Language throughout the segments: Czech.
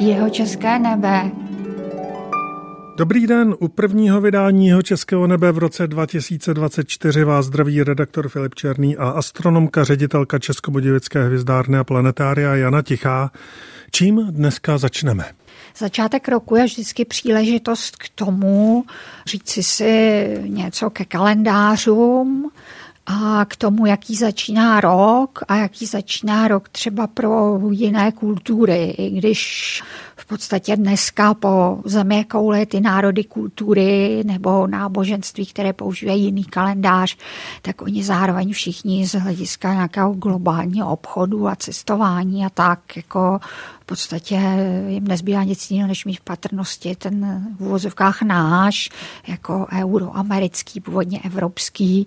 Jeho české nebe. Dobrý den, u prvního vydání jeho českého nebe v roce 2024 vás zdraví redaktor Filip Černý a astronomka, ředitelka Českobudějovické hvězdárny a planetária Jana Tichá. Čím dneska začneme? Začátek roku je vždycky příležitost k tomu říci si něco ke kalendářům, a k tomu, jaký začíná rok a jaký začíná rok třeba pro jiné kultury, i když v podstatě dneska po země koule ty národy kultury nebo náboženství, které používají jiný kalendář, tak oni zároveň všichni z hlediska nějakého globálního obchodu a cestování a tak jako v podstatě jim nezbývá nic jiného, než mít v patrnosti ten v uvozovkách náš, jako euroamerický, původně evropský,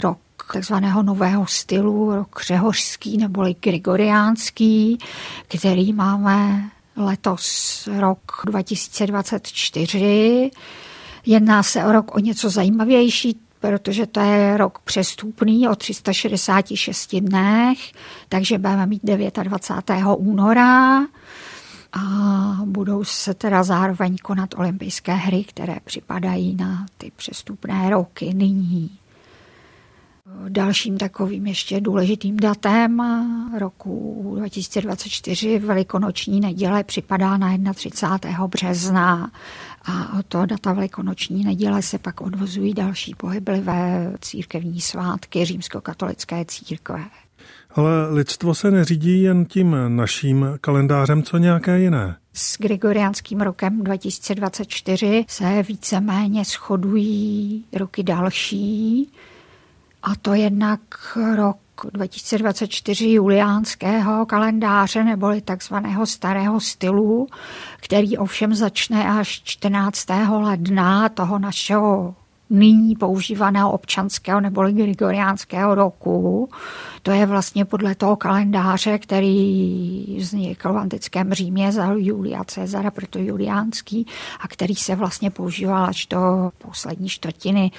rok takzvaného nového stylu, rok řehořský neboli gregoriánský, který máme letos rok 2024. Jedná se o rok o něco zajímavější, protože to je rok přestupný o 366 dnech, takže budeme mít 29. února a budou se teda zároveň konat olympijské hry, které připadají na ty přestupné roky nyní. Dalším takovým ještě důležitým datem roku 2024 velikonoční neděle připadá na 31. března a od toho data velikonoční neděle se pak odvozují další pohyblivé církevní svátky římskokatolické církve. Ale lidstvo se neřídí jen tím naším kalendářem, co nějaké jiné. S gregoriánským rokem 2024 se víceméně shodují roky další, a to jednak rok 2024 juliánského kalendáře neboli takzvaného starého stylu, který ovšem začne až 14. ledna toho našeho nyní používaného občanského neboli gregoriánského roku. To je vlastně podle toho kalendáře, který vznikl v antickém Římě za Julia Cezara, proto juliánský, a který se vlastně používal až do poslední čtvrtiny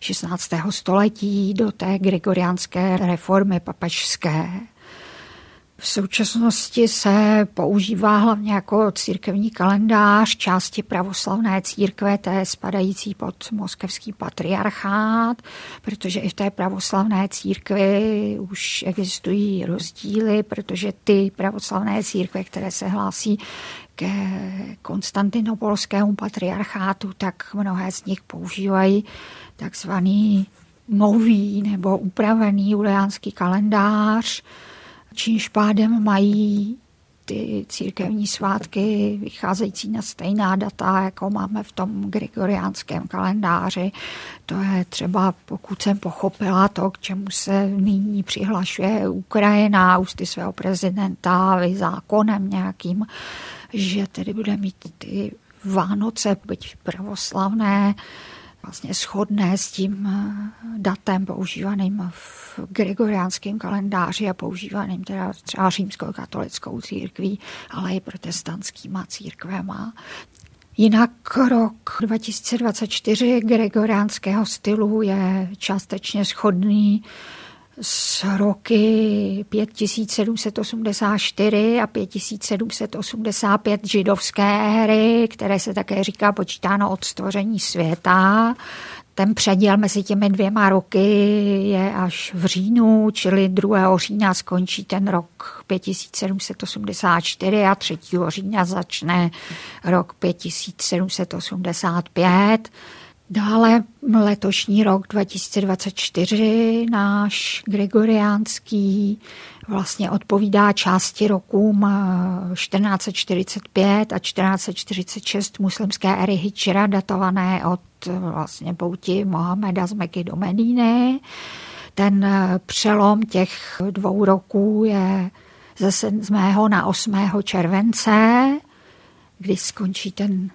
16. století do té gregoriánské reformy papačské. V současnosti se používá hlavně jako církevní kalendář části pravoslavné církve, té spadající pod moskevský patriarchát, protože i v té pravoslavné církvi už existují rozdíly, protože ty pravoslavné církve, které se hlásí ke konstantinopolskému patriarchátu, tak mnohé z nich používají takzvaný nový nebo upravený juliánský kalendář, čímž pádem mají ty církevní svátky vycházející na stejná data, jako máme v tom gregoriánském kalendáři. To je třeba, pokud jsem pochopila to, k čemu se nyní přihlašuje Ukrajina ústy svého prezidenta zákonem nějakým, že tedy bude mít ty Vánoce, byť pravoslavné, vlastně shodné s tím eh, datem používaným v gregoriánském kalendáři a používaným teda třeba římskou katolickou církví, ale i protestantskýma církvema. Jinak rok 2024 gregoriánského stylu je částečně shodný z roky 5784 a 5785 židovské éry, které se také říká počítáno od stvoření světa. Ten předěl mezi těmi dvěma roky je až v říjnu, čili 2. října skončí ten rok 5784 a 3. října začne rok 5785. Dále letošní rok 2024, náš gregoriánský, vlastně odpovídá části rokům 1445 a 1446 muslimské ery Hijra, datované od vlastně pouti Mohameda z Meky do Medíny. Ten přelom těch dvou roků je ze 7. na 8. července, kdy skončí ten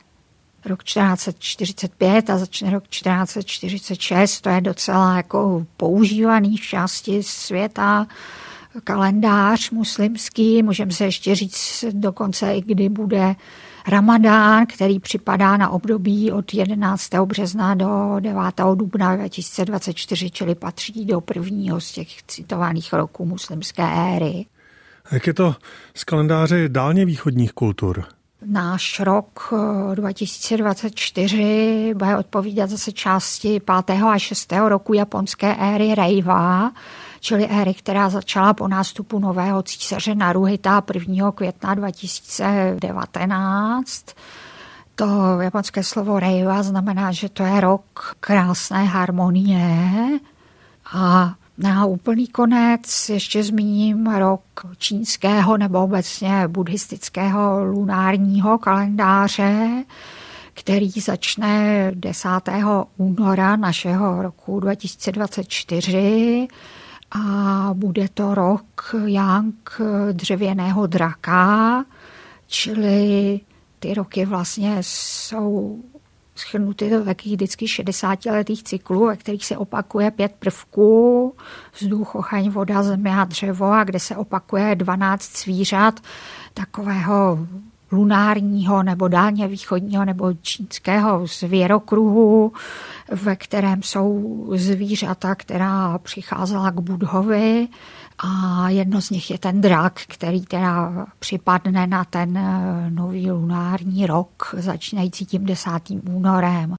rok 1445 a začne rok 1446. To je docela jako používaný v části světa kalendář muslimský. Můžeme se ještě říct dokonce i kdy bude Ramadán, který připadá na období od 11. března do 9. dubna 2024, čili patří do prvního z těch citovaných roků muslimské éry. Jak je to z kalendáře dálně východních kultur? Náš rok 2024 bude odpovídat zase části 5. a 6. roku japonské éry Reiwa, čili éry, která začala po nástupu nového císaře Naruhita 1. května 2019. To japonské slovo Reiwa znamená, že to je rok krásné harmonie a na úplný konec ještě zmíním rok čínského nebo obecně buddhistického lunárního kalendáře, který začne 10. února našeho roku 2024 a bude to rok Yang dřevěného draka, čili ty roky vlastně jsou schrnuty do takových vždycky 60-letých cyklů, ve kterých se opakuje pět prvků, vzduch, oheň, voda, země a dřevo a kde se opakuje 12 zvířat takového lunárního nebo dálně východního nebo čínského zvěrokruhu, ve kterém jsou zvířata, která přicházela k Budhovi a jedno z nich je ten drak, který teda připadne na ten nový lunární rok, začínající tím 10. únorem.